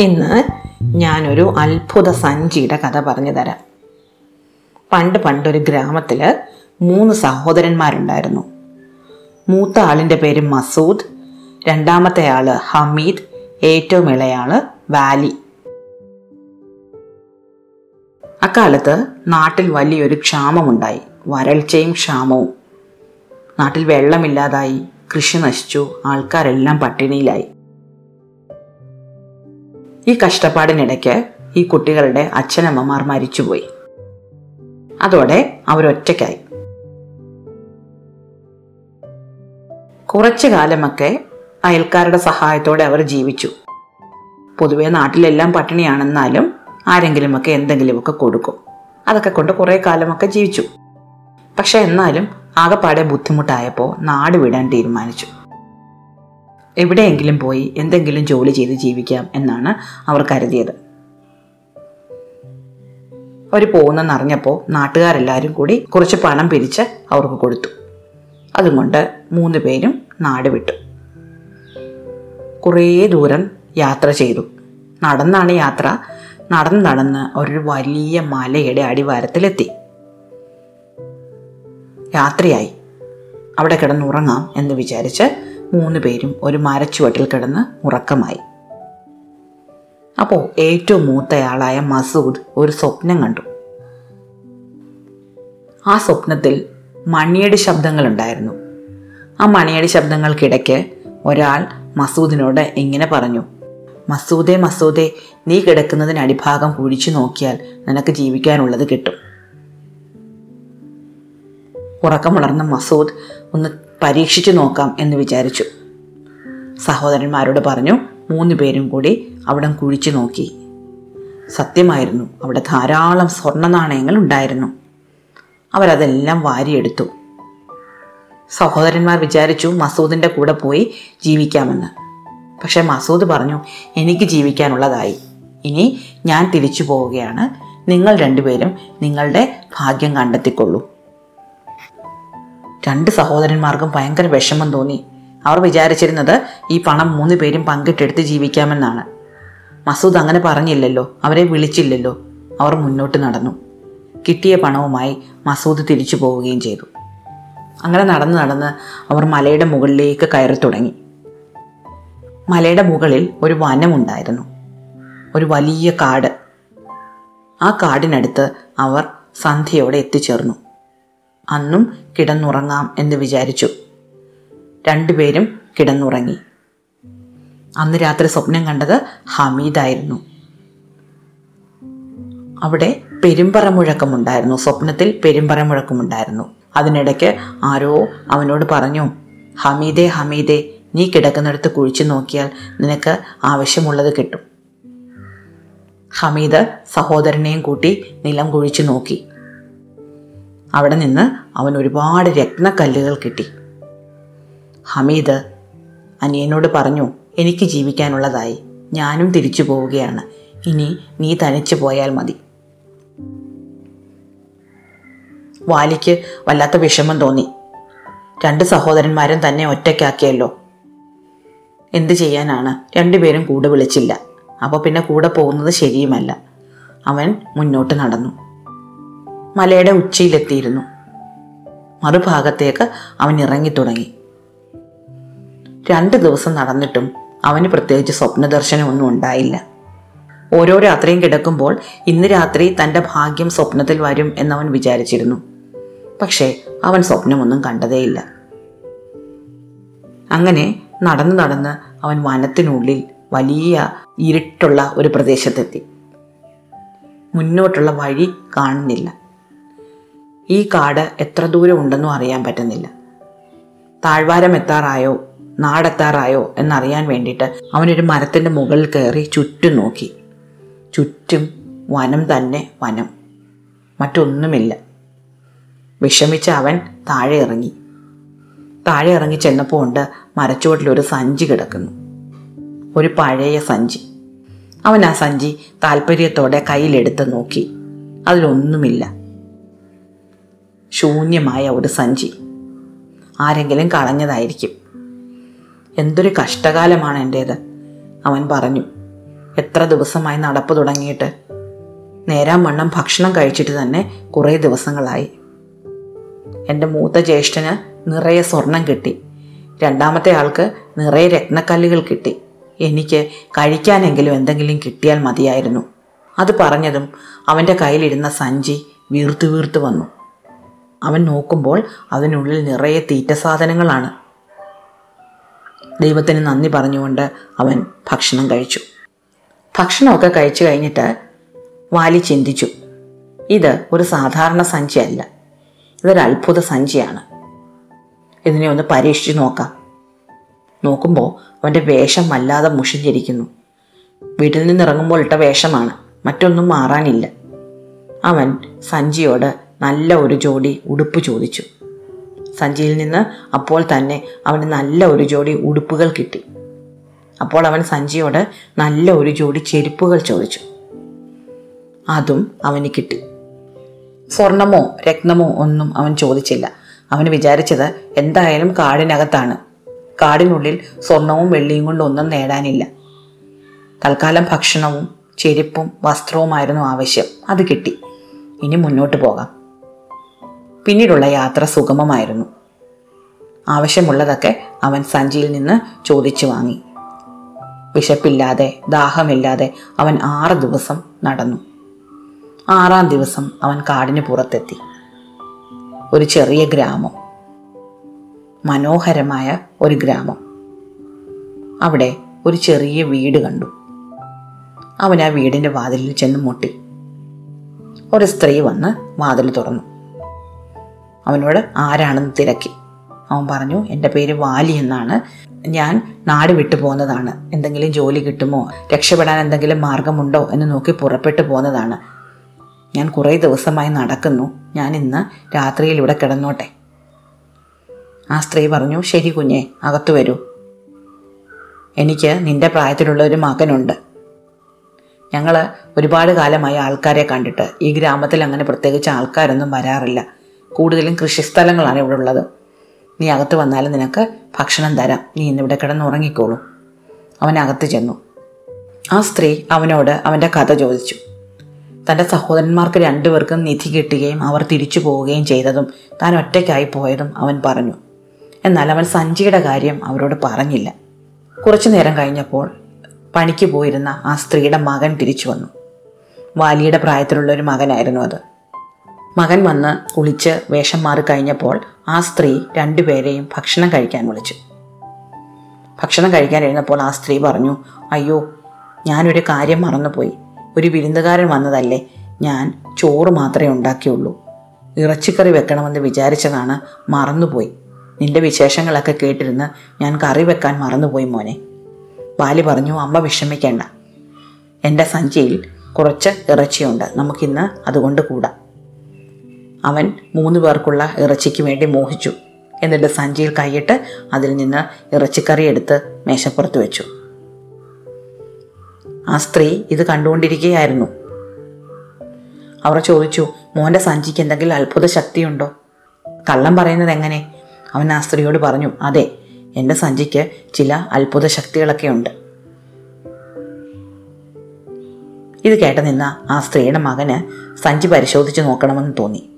ഇന്ന് ഞാനൊരു അത്ഭുത സഞ്ചിയുടെ കഥ പറഞ്ഞു തരാം. പണ്ട് പണ്ടൊരു ഗ്രാമത്തിൽ മൂന്ന് സഹോദരന്മാരുണ്ടായിരുന്നു. മൂത്ത ആളിന്റെ പേര് മസൂദ് രണ്ടാമത്തെ ആൾ ഹമീദ് ഏറ്റവും ഇളയാൾ വാലി. അക്കാലത്ത് നാട്ടിൽ വലിയൊരു ക്ഷാമമുണ്ടായി വരൾച്ചയും ക്ഷാമവും. നാട്ടിൽ വെള്ളമില്ലാതായി കൃഷി നശിച്ചു ആൾക്കാരെല്ലാം പട്ടിണിയിലായി. ഈ കഷ്ടപ്പാടിനിടയ്ക്ക് ഈ കുട്ടികളുടെ അച്ഛനമ്മമാർ മരിച്ചുപോയി. അതോടെ അവരൊറ്റയ്ക്കായി. കുറച്ചു കാലമൊക്കെ അയൽക്കാരുടെ സഹായത്തോടെ അവർ ജീവിച്ചു. പൊതുവെ നാട്ടിലെല്ലാം പട്ടിണിയാണെന്നാലും ആരെങ്കിലുമൊക്കെ എന്തെങ്കിലുമൊക്കെ കൊടുക്കും. അതൊക്കെ കൊണ്ട് കുറേ കാലമൊക്കെ ജീവിച്ചു. പക്ഷെ എന്നാലും ആകെപ്പാടെ ബുദ്ധിമുട്ടായപ്പോൾ നാട് വിടാൻ തീരുമാനിച്ചു. എവിടെയെങ്കിലും പോയി എന്തെങ്കിലും ജോലി ചെയ്ത് ജീവിക്കാം എന്നാണ് അവർ കരുതിയത്. അവർ പോകുന്നെന്നറിഞ്ഞപ്പോൾ നാട്ടുകാരെല്ലാവരും കൂടി കുറച്ച് പണം പിരിച്ച് അവർക്ക് കൊടുത്തു. അതുകൊണ്ട് മൂന്ന് പേരും നാട് വിട്ടു. കുറേ ദൂരം യാത്ര ചെയ്തു. നടന്നാണ് യാത്ര. നടന്ന് നടന്ന് ഒരു വലിയ മലയുടെ അടിവാരത്തിലെത്തി. രാത്രിയായി അവിടെ കിടന്നുറങ്ങാം എന്ന് വിചാരിച്ച് മൂന്ന് പേരും ഒരു മരച്ചുവട്ടിൽ കിടന്ന് ഉറക്കമായി. അപ്പോൾ ഏറ്റവും മൂത്തയാളായ മസൂദ് ഒരു സ്വപ്നം കണ്ടു. ആ സ്വപ്നത്തിൽ മണിയടി ശബ്ദങ്ങളുണ്ടായിരുന്നു. ആ മണിയടി ശബ്ദങ്ങൾക്കിടയ്ക്ക് ഒരാൾ മസൂദിനോട് ഇങ്ങനെ പറഞ്ഞു മസൂദേ മസൂദേ നീ കിടക്കുന്നതിന് അടിഭാഗം കുഴിച്ചു നോക്കിയാൽ നിനക്ക് ജീവിക്കാനുള്ളത് കിട്ടും. ഉറക്കമുണർന്ന മസൂദ് ഒന്ന് പരീക്ഷിച്ചു നോക്കാം എന്ന് വിചാരിച്ചു. സഹോദരന്മാരോട് പറഞ്ഞു മൂന്ന് പേരും കൂടി അവിടം കുഴിച്ചു നോക്കി. സത്യമായിരുന്നു അവിടെ ധാരാളം സ്വർണ നാണയങ്ങൾ ഉണ്ടായിരുന്നു. അവരതെല്ലാം വാരിയെടുത്തു. സഹോദരന്മാർ വിചാരിച്ചു മസൂദിന്റെ കൂടെ പോയി ജീവിക്കാമെന്ന്. പക്ഷെ മസൂദ് പറഞ്ഞു എനിക്ക് ജീവിക്കാനുള്ളതായി. ഇനി ഞാൻ തിരിച്ചു പോവുകയാണ്. നിങ്ങൾ രണ്ടുപേരും നിങ്ങളുടെ ഭാഗ്യം കണ്ടെത്തിക്കൊള്ളൂ. രണ്ട് സഹോദരന്മാർക്കും ഭയങ്കര വിഷമം തോന്നി. അവർ വിചാരിച്ചിരുന്നത് ഈ പണം മൂന്ന് പേരും പങ്കിട്ടെടുത്ത് ജീവിക്കാമെന്നാണ്. മസൂദ് അങ്ങനെ പറഞ്ഞില്ലല്ലോ. അവരെ വിളിച്ചില്ലല്ലോ. അവർ മുന്നോട്ട് നടന്നു. കിട്ടിയ പണവുമായി മസൂദ് തിരിച്ചു പോവുകയും ചെയ്തു. അങ്ങനെ നടന്ന് നടന്ന് അവർ മലയുടെ മുകളിലേക്ക് കയറി തുടങ്ങി. മലയുടെ മുകളിൽ ഒരു വനമുണ്ടായിരുന്നു. ഒരു വലിയ കാട്. ആ കാടിനടുത്ത് അവർ സന്ധ്യയോടെ എത്തിച്ചേർന്നു. അന്നും കിടന്നുറങ്ങാം എന്ന് വിചാരിച്ചു. രണ്ടുപേരും കിടന്നുറങ്ങി. അന്ന് രാത്രി സ്വപ്നം കണ്ടത് ഹമീദായിരുന്നു. അവിടെ പെരുമ്പറ മുഴക്കമുണ്ടായിരുന്നു സ്വപ്നത്തിൽ പെരുമ്പറ മുഴക്കമുണ്ടായിരുന്നു അതിനിടയ്ക്ക് ആരോ അവനോട് പറഞ്ഞു ഹമീദേ ഹമീദേ നീ കിടക്കുന്നിടത്ത് കുഴിച്ചു നോക്കിയാൽ നിനക്ക് ആവശ്യമുള്ളത് കിട്ടും. ഹമീദ് സഹോദരനെയും കൂട്ടി നിലം കുഴിച്ചു നോക്കി. അവിടെ നിന്ന് അവൻ ഒരുപാട് രത്നക്കല്ലുകൾ കിട്ടി. ഹമീദ് അനിയനോട് പറഞ്ഞു എനിക്ക് ജീവിക്കാനുള്ളതായി. ഞാനും തിരിച്ചു പോവുകയാണ്. ഇനി നീ തനിച്ചു പോയാൽ മതി. വാലിക്ക് വല്ലാത്ത വിഷമം തോന്നി. രണ്ട് സഹോദരന്മാരും തന്നെ ഒറ്റയ്ക്കാക്കിയല്ലോ. എന്ത് ചെയ്യാനാണ്? രണ്ടുപേരും കൂടെ വിളിച്ചില്ല. അപ്പോൾ പിന്നെ കൂടെ പോകുന്നത് ശരിയുമല്ല. അവൻ മുന്നോട്ട് നടന്നു. മലയുടെ ഉച്ചയിലെത്തിയിരുന്നു. മറുഭാഗത്തേക്ക് അവൻ ഇറങ്ങി തുടങ്ങി. രണ്ട് ദിവസം നടന്നിട്ടും അവന് പ്രത്യേകിച്ച് സ്വപ്നദർശനമൊന്നും ഉണ്ടായില്ല. ഓരോ രാത്രിയും കിടക്കുമ്പോൾ ഇന്ന് രാത്രി തന്റെ ഭാഗ്യം സ്വപ്നത്തിൽ വരും എന്നവൻ വിചാരിച്ചിരുന്നു. പക്ഷേ അവൻ സ്വപ്നമൊന്നും കണ്ടതേയില്ല. അങ്ങനെ നടന്ന് നടന്ന് അവൻ വനത്തിനുള്ളിൽ വലിയ ഇരുട്ടുള്ള ഒരു പ്രദേശത്തെത്തി. മുന്നോട്ടുള്ള വഴി കാണുന്നില്ല. ഈ കാട് എത്ര ദൂരം ഉണ്ടെന്നും അറിയാൻ പറ്റുന്നില്ല. താഴ്വാരം എത്താറായോ നാടെത്താറായോ എന്നറിയാൻ വേണ്ടിയിട്ട് അവനൊരു മരത്തിന്റെ മുകളിൽ കയറി ചുറ്റും നോക്കി. ചുറ്റും വനം തന്നെ വനം. മറ്റൊന്നുമില്ല. വിഷമിച്ച അവൻ താഴെ ഇറങ്ങി. താഴെ ഇറങ്ങി ചെന്നപ്പോൾ ഉണ്ട് മരച്ചുവട്ടിലൊരു സഞ്ചി കിടക്കുന്നു. ഒരു പഴയ സഞ്ചി. അവൻ ആ സഞ്ചി താല്പര്യത്തോടെ കയ്യിലെടുത്ത് നോക്കി. അതിലൊന്നുമില്ല. ശൂന്യമായ ഒരു സഞ്ചി. ആരെങ്കിലും കളഞ്ഞതായിരിക്കും. എന്തൊരു കഷ്ടകാലമാണ് എന്റേത് അവൻ പറഞ്ഞു. എത്ര ദിവസമായി നടപ്പ് തുടങ്ങിയിട്ട്. നേരാം വണ്ണം ഭക്ഷണം കഴിച്ചിട്ട് തന്നെ കുറേ ദിവസങ്ങളായി. എന്റെ മൂത്ത ജ്യേഷ്ഠന് നിറയെ സ്വർണം കിട്ടി. രണ്ടാമത്തെ ആൾക്ക് നിറയെ രത്നക്കല്ലുകൾ കിട്ടി. എനിക്ക് കഴിക്കാനെങ്കിലും എന്തെങ്കിലും കിട്ടിയാൽ മതിയായിരുന്നു. അത് പറഞ്ഞതും അവന്റെ കയ്യിലിരുന്ന സഞ്ചി വീർത്തു വീർത്തു വന്നു. അവൻ നോക്കുമ്പോൾ അതിനുള്ളിൽ നിറയെ തീറ്റ സാധനങ്ങളാണ്. ദൈവത്തിന് നന്ദി പറഞ്ഞുകൊണ്ട് അവൻ ഭക്ഷണം കഴിച്ചു. ഭക്ഷണമൊക്കെ കഴിച്ചു കഴിഞ്ഞിട്ട് വാലി ചിന്തിച്ചു. ഇത് ഒരു സാധാരണ സഞ്ചിയല്ല. ഇതൊരു അത്ഭുത സഞ്ചിയാണ്. ഇതിനെ ഒന്ന് പരീക്ഷിച്ച് നോക്കാം. നോക്കുമ്പോൾ അവന്റെ വേഷം വല്ലാതെ മുഷിഞ്ഞിരിക്കുന്നു. വീട്ടിൽ നിന്ന് ഇറങ്ങുമ്പോൾ ഇട്ട വേഷമാണ്. മറ്റൊന്നും മാറാനില്ല. അവൻ സഞ്ചിയോട് നല്ല ഒരു ജോഡി ഉടുപ്പ് ചോദിച്ചു. സഞ്ചിയിൽ നിന്ന് അപ്പോൾ തന്നെ അവന് നല്ല ഒരു ജോഡി ഉടുപ്പുകൾ കിട്ടി. അപ്പോൾ അവൻ സഞ്ജിയോട് നല്ല ഒരു ജോഡി ചെരുപ്പുകൾ ചോദിച്ചു. അതും അവന് കിട്ടി. സ്വർണമോ രത്നമോ ഒന്നും അവൻ ചോദിച്ചില്ല. അവൻ വിചാരിച്ചത് എന്തായാലും കാടിനകത്താണ്. കാടിനുള്ളിൽ സ്വർണവും വെള്ളിയും കൊണ്ടൊന്നും നേടാനില്ല. തൽക്കാലം ഭക്ഷണവും ചെരുപ്പും വസ്ത്രവുമായിരുന്നു ആവശ്യം. അത് കിട്ടി. ഇനി മുന്നോട്ട് പോകാം. പിന്നീടുള്ള യാത്ര സുഗമമായിരുന്നു. ആവശ്യമുള്ളതൊക്കെ അവൻ സഞ്ചിയിൽ നിന്ന് ചോദിച്ചു വാങ്ങി. വിശപ്പില്ലാതെ ദാഹമില്ലാതെ അവൻ ആറ് ദിവസം നടന്നു. ആറാം ദിവസം അവൻ കാടിന് പുറത്തെത്തി. ഒരു ചെറിയ ഗ്രാമം. മനോഹരമായ ഒരു ഗ്രാമം. അവിടെ ഒരു ചെറിയ വീട് കണ്ടു. അവൻ ആ വീടിന്റെ വാതിലിൽ ചെന്ന് മുട്ടി. ഒരു സ്ത്രീ വന്ന് വാതിൽ തുറന്നു. അവനോട് ആരാണെന്ന് തിരക്കി. അവൻ പറഞ്ഞു എന്റെ പേര് വാലി എന്നാണ്. ഞാൻ നാട് വിട്ടു പോകുന്നതാണ്. എന്തെങ്കിലും ജോലി കിട്ടുമോ? രക്ഷപ്പെടാൻ എന്തെങ്കിലും മാർഗമുണ്ടോ എന്ന് നോക്കി പുറപ്പെട്ടു പോകുന്നതാണ്. ഞാൻ കുറേ ദിവസമായി നടക്കുന്നു. ഞാൻ ഇന്ന് രാത്രിയിൽ ഇവിടെ കിടന്നോട്ടെ. ആ സ്ത്രീ പറഞ്ഞു ശരി കുഞ്ഞെ അകത്തു വരൂ. എനിക്ക് നിന്റെ പ്രായത്തിലുള്ള ഒരു മകനുണ്ട്. ഞങ്ങൾ ഒരുപാട് കാലമായി ആൾക്കാരെ കണ്ടിട്ട് ഈ ഗ്രാമത്തിൽ അങ്ങനെ പ്രത്യേകിച്ച് ആൾക്കാരൊന്നും വരാറില്ല. കൂടുതലും കൃഷിസ്ഥലങ്ങളാണ് ഇവിടെ ഉള്ളത്. നീ അകത്ത് വന്നാലും നിനക്ക് ഭക്ഷണം തരാം. നീ ഇന്നിവിടെ കിടന്നുറങ്ങിക്കോളൂ അവൻ അകത്ത് ചെന്നു. ആ സ്ത്രീ അവനോട് അവന്റെ കഥ ചോദിച്ചു. തന്റെ സഹോദരന്മാർക്ക് രണ്ടുപേർക്കും നിധി കിട്ടുകയും അവർ തിരിച്ചു പോവുകയും ചെയ്തതും താൻ ഒറ്റയ്ക്കായി പോയതും അവൻ പറഞ്ഞു. എന്നാൽ അവൻ സഞ്ചിയുടെ കാര്യം അവരോട് പറഞ്ഞില്ല. കുറച്ചു നേരം കഴിഞ്ഞപ്പോൾ പണിക്ക് പോയിരുന്ന ആ സ്ത്രീയുടെ മകൻ തിരിച്ചു വന്നു. വാലിയുടെ പ്രായത്തിലുള്ള ഒരു മകനായിരുന്നു അത്. മകൻ വന്ന് കുളിച്ച് വേഷം മാറി കഴിഞ്ഞപ്പോൾ ആ സ്ത്രീ രണ്ടുപേരെയും ഭക്ഷണം കഴിക്കാൻ വിളിച്ചു. ഭക്ഷണം കഴിക്കാൻ ഇരുന്നപ്പോൾ ആ സ്ത്രീ പറഞ്ഞു അയ്യോ ഞാനൊരു കാര്യം മറന്നുപോയി. ഒരു വിരുന്നുകാരൻ വന്നതല്ലേ. ഞാൻ ചോറ് മാത്രമേ ഉണ്ടാക്കിയുള്ളൂ. ഇറച്ചിക്കറി വെക്കണമെന്ന് വിചാരിച്ചതാണ് മറന്നുപോയി. നിന്റെ വിശേഷങ്ങളൊക്കെ കേട്ടിരുന്ന് ഞാൻ കറി വെക്കാൻ മറന്നുപോയി മോനെ. ബാലി പറഞ്ഞു അമ്മ വിഷമിക്കേണ്ട. എന്റെ സഞ്ചിയിൽ കുറച്ച് ഇറച്ചിയുണ്ട്. നമുക്കിന്ന് അതുകൊണ്ട് കൂടാം. അവൻ മൂന്ന് പേർക്കുള്ള ഇറച്ചിക്ക് വേണ്ടി മോഹിച്ചു. എന്നിട്ട് സഞ്ചിയിൽ കൈയിട്ട് അതിൽ നിന്ന് ഇറച്ചിക്കറി എടുത്ത് മേശപ്പുറത്ത് വെച്ചു. ആ സ്ത്രീ ഇത് കണ്ടുകൊണ്ടിരിക്കുകയായിരുന്നു. അവർ ചോദിച്ചു മോന്റെ സഞ്ചിക്ക് എന്തെങ്കിലും അത്ഭുത ശക്തിയുണ്ടോ? കള്ളം പറയുന്നത് എങ്ങനെ? അവൻ ആ സ്ത്രീയോട് പറഞ്ഞു അതെ എന്റെ സഞ്ചിക്ക് ചില അത്ഭുത ശക്തികളൊക്കെ ഉണ്ട്. ഇത് കേട്ട നിന്ന ആ സ്ത്രീയുടെ മകന് സഞ്ചി പരിശോധിച്ച് നോക്കണമെന്ന് തോന്നി.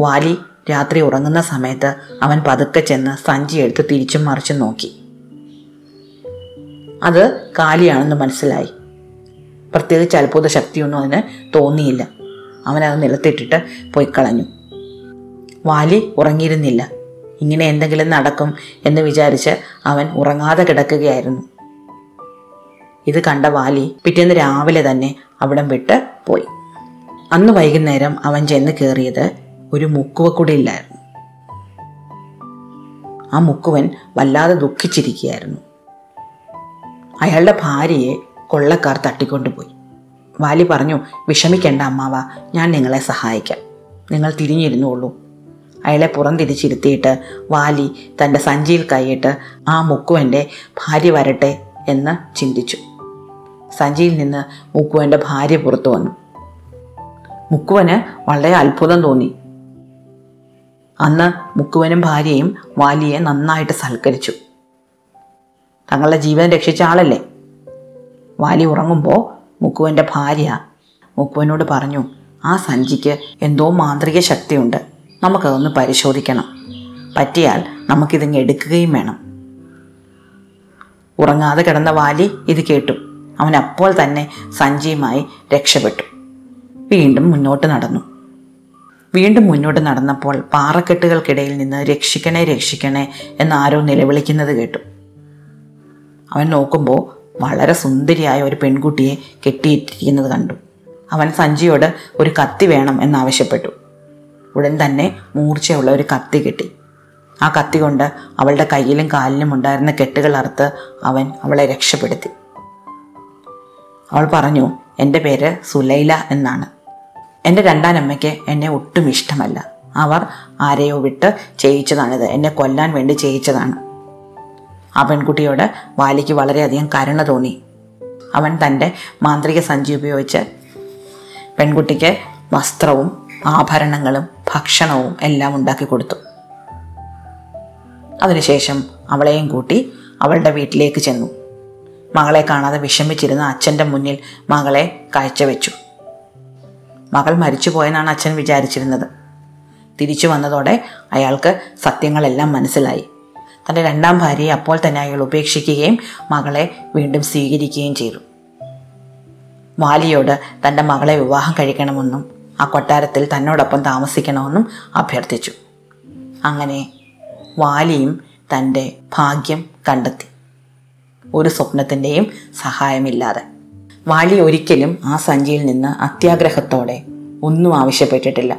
വാലി രാത്രി ഉറങ്ങുന്ന സമയത്ത് അവൻ പതുക്കെ ചെന്ന് സഞ്ചി എടുത്ത് തിരിച്ചും മറിച്ചും നോക്കി. അത് കാലിയാണെന്ന് മനസ്സിലായി. പ്രത്യേകിച്ച് അത്ഭുത ശക്തിയൊന്നും അതിന് തോന്നിയില്ല. അവനത് നിലത്തിട്ടിട്ട് പോയി കളഞ്ഞു. വാലി ഉറങ്ങിയിരുന്നില്ല. ഇങ്ങനെ എന്തെങ്കിലും നടക്കും എന്ന് വിചാരിച്ച് അവൻ ഉറങ്ങാതെ കിടക്കുകയായിരുന്നു. ഇത് കണ്ട വാലി പിറ്റേന്ന് രാവിലെ തന്നെ അവിടം വിട്ട് പോയി. അന്ന് വൈകുന്നേരം അവൻ ചെന്ന് കയറിയത് ഒരു മുക്കുവ കൂടെ ഇല്ലായിരുന്നു. ആ മുക്കുവൻ വല്ലാതെ ദുഃഖിച്ചിരിക്കുകയായിരുന്നു. അയാളുടെ ഭാര്യയെ കൊള്ളക്കാർ തട്ടിക്കൊണ്ടുപോയി. വാലി പറഞ്ഞു വിഷമിക്കേണ്ട അമ്മാവ ഞാൻ നിങ്ങളെ സഹായിക്കാം. നിങ്ങൾ തിരിഞ്ഞിരുന്നുള്ളൂ അയാളെ പുറംതിരിച്ചിരുത്തിയിട്ട് വാലി തന്റെ സഞ്ചിയിൽ കൈയിട്ട് ആ മുക്കുവന്റെ ഭാര്യ വരട്ടെ എന്ന് ചിന്തിച്ചു. സഞ്ചിയിൽ നിന്ന് മുക്കുവന്റെ ഭാര്യ പുറത്തു വന്നു. മുക്കുവന് വളരെ അത്ഭുതം തോന്നി. അന്ന് മുക്കുവനും ഭാര്യയും വാലിയെ നന്നായിട്ട് സൽക്കരിച്ചു. തങ്ങളുടെ ജീവൻ രക്ഷിച്ച ആളല്ലേ? വാലി ഉറങ്ങുമ്പോൾ മുക്കുവന്റെ ഭാര്യ മുക്കുവനോട് പറഞ്ഞു ആ സഞ്ചിക്ക് എന്തോ മാന്ത്രിക ശക്തിയുണ്ട്. നമുക്കതൊന്ന് പരിശോധിക്കണം. പറ്റിയാൽ നമുക്കിതിങ്ങ് എടുക്കുകയും വേണം. ഉറങ്ങാതെ കിടന്ന വാലി ഇത് കേട്ടു. അവൻ അപ്പോൾ തന്നെ സഞ്ചിയുമായി രക്ഷപ്പെട്ടു. വീണ്ടും മുന്നോട്ട് നടന്നു. വീണ്ടും മുന്നോട്ട് നടന്നപ്പോൾ പാറക്കെട്ടുകൾക്കിടയിൽ നിന്ന് രക്ഷിക്കണേ രക്ഷിക്കണേ എന്ന് ആരോ നിലവിളിക്കുന്നത് കേട്ടു. അവൻ നോക്കുമ്പോൾ വളരെ സുന്ദരിയായ ഒരു പെൺകുട്ടിയെ കെട്ടിയിട്ടിരിക്കുന്നത് കണ്ടു. അവൻ സഞ്ജിയോട് ഒരു കത്തി വേണം എന്നാവശ്യപ്പെട്ടു ഉടൻ തന്നെ മൂർച്ചയുള്ള ഒരു കത്തി കിട്ടി. ആ കത്തി കൊണ്ട് അവളുടെ കയ്യിലും കാലിലും ഉണ്ടായിരുന്ന കെട്ടുകൾ അറുത്ത് അവൻ അവളെ രക്ഷപ്പെടുത്തി. അവൾ പറഞ്ഞു എന്റെ പേര് സുലൈല എന്നാണ്. എന്റെ രണ്ടാനമ്മയ്ക്ക് എന്നെ ഒട്ടും ഇഷ്ടമല്ല. അവർ ആരെയോ വിട്ട് ചെയ്യിച്ചതാണിത്. എന്നെ കൊല്ലാൻ വേണ്ടി ചെയ്യിച്ചതാണ്. ആ പെൺകുട്ടിയോട് വാലിക്ക് വളരെയധികം കരുണ തോന്നി. അവൻ തന്റെ മാന്ത്രിക സഞ്ചി ഉപയോഗിച്ച് പെൺകുട്ടിക്ക് വസ്ത്രവും ആഭരണങ്ങളും ഭക്ഷണവും എല്ലാം ഉണ്ടാക്കി കൊടുത്തു. അതിനുശേഷം അവളെയും കൂട്ടി അവളുടെ വീട്ടിലേക്ക് ചെന്നു. മകളെ കാണാതെ വിഷമിച്ചിരുന്ന അച്ഛന്റെ മുന്നിൽ മകളെ കാഴ്ചവെച്ചു. മകൾ മരിച്ചുപോയെന്നാണ് അച്ഛൻ വിചാരിച്ചിരുന്നത്. തിരിച്ചു വന്നതോടെ അയാൾക്ക് സത്യങ്ങളെല്ലാം മനസ്സിലായി. തന്റെ രണ്ടാം ഭാര്യയെ അപ്പോൾ തന്നെ അയാൾ ഉപേക്ഷിക്കുകയും മകളെ വീണ്ടും സ്വീകരിക്കുകയും ചെയ്തു. വാലിയോട് തന്റെ മകളെ വിവാഹം കഴിക്കണമെന്നും ആ കൊട്ടാരത്തിൽ തന്നോടൊപ്പം താമസിക്കണമെന്നും അഭ്യർത്ഥിച്ചു. അങ്ങനെ വാലിയും തന്റെ ഭാഗ്യം കണ്ടെത്തി. ഒരു സ്വപ്നത്തിന്റെയും സഹായമില്ലാതെ. വാലി ഒരിക്കലും ആ സഞ്ചിയിൽ നിന്ന് അത്യാഗ്രഹത്തോടെ ഒന്നും ആവശ്യപ്പെട്ടിട്ടില്ല.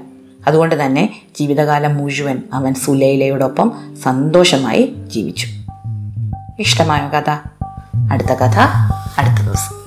അതുകൊണ്ട് തന്നെ ജീവിതകാലം മുഴുവൻ അവൻ സുലൈലയോടൊപ്പം സന്തോഷമായി ജീവിച്ചു. ഇഷ്ടമായ കഥ? അടുത്ത കഥ അടുത്ത ദിവസം.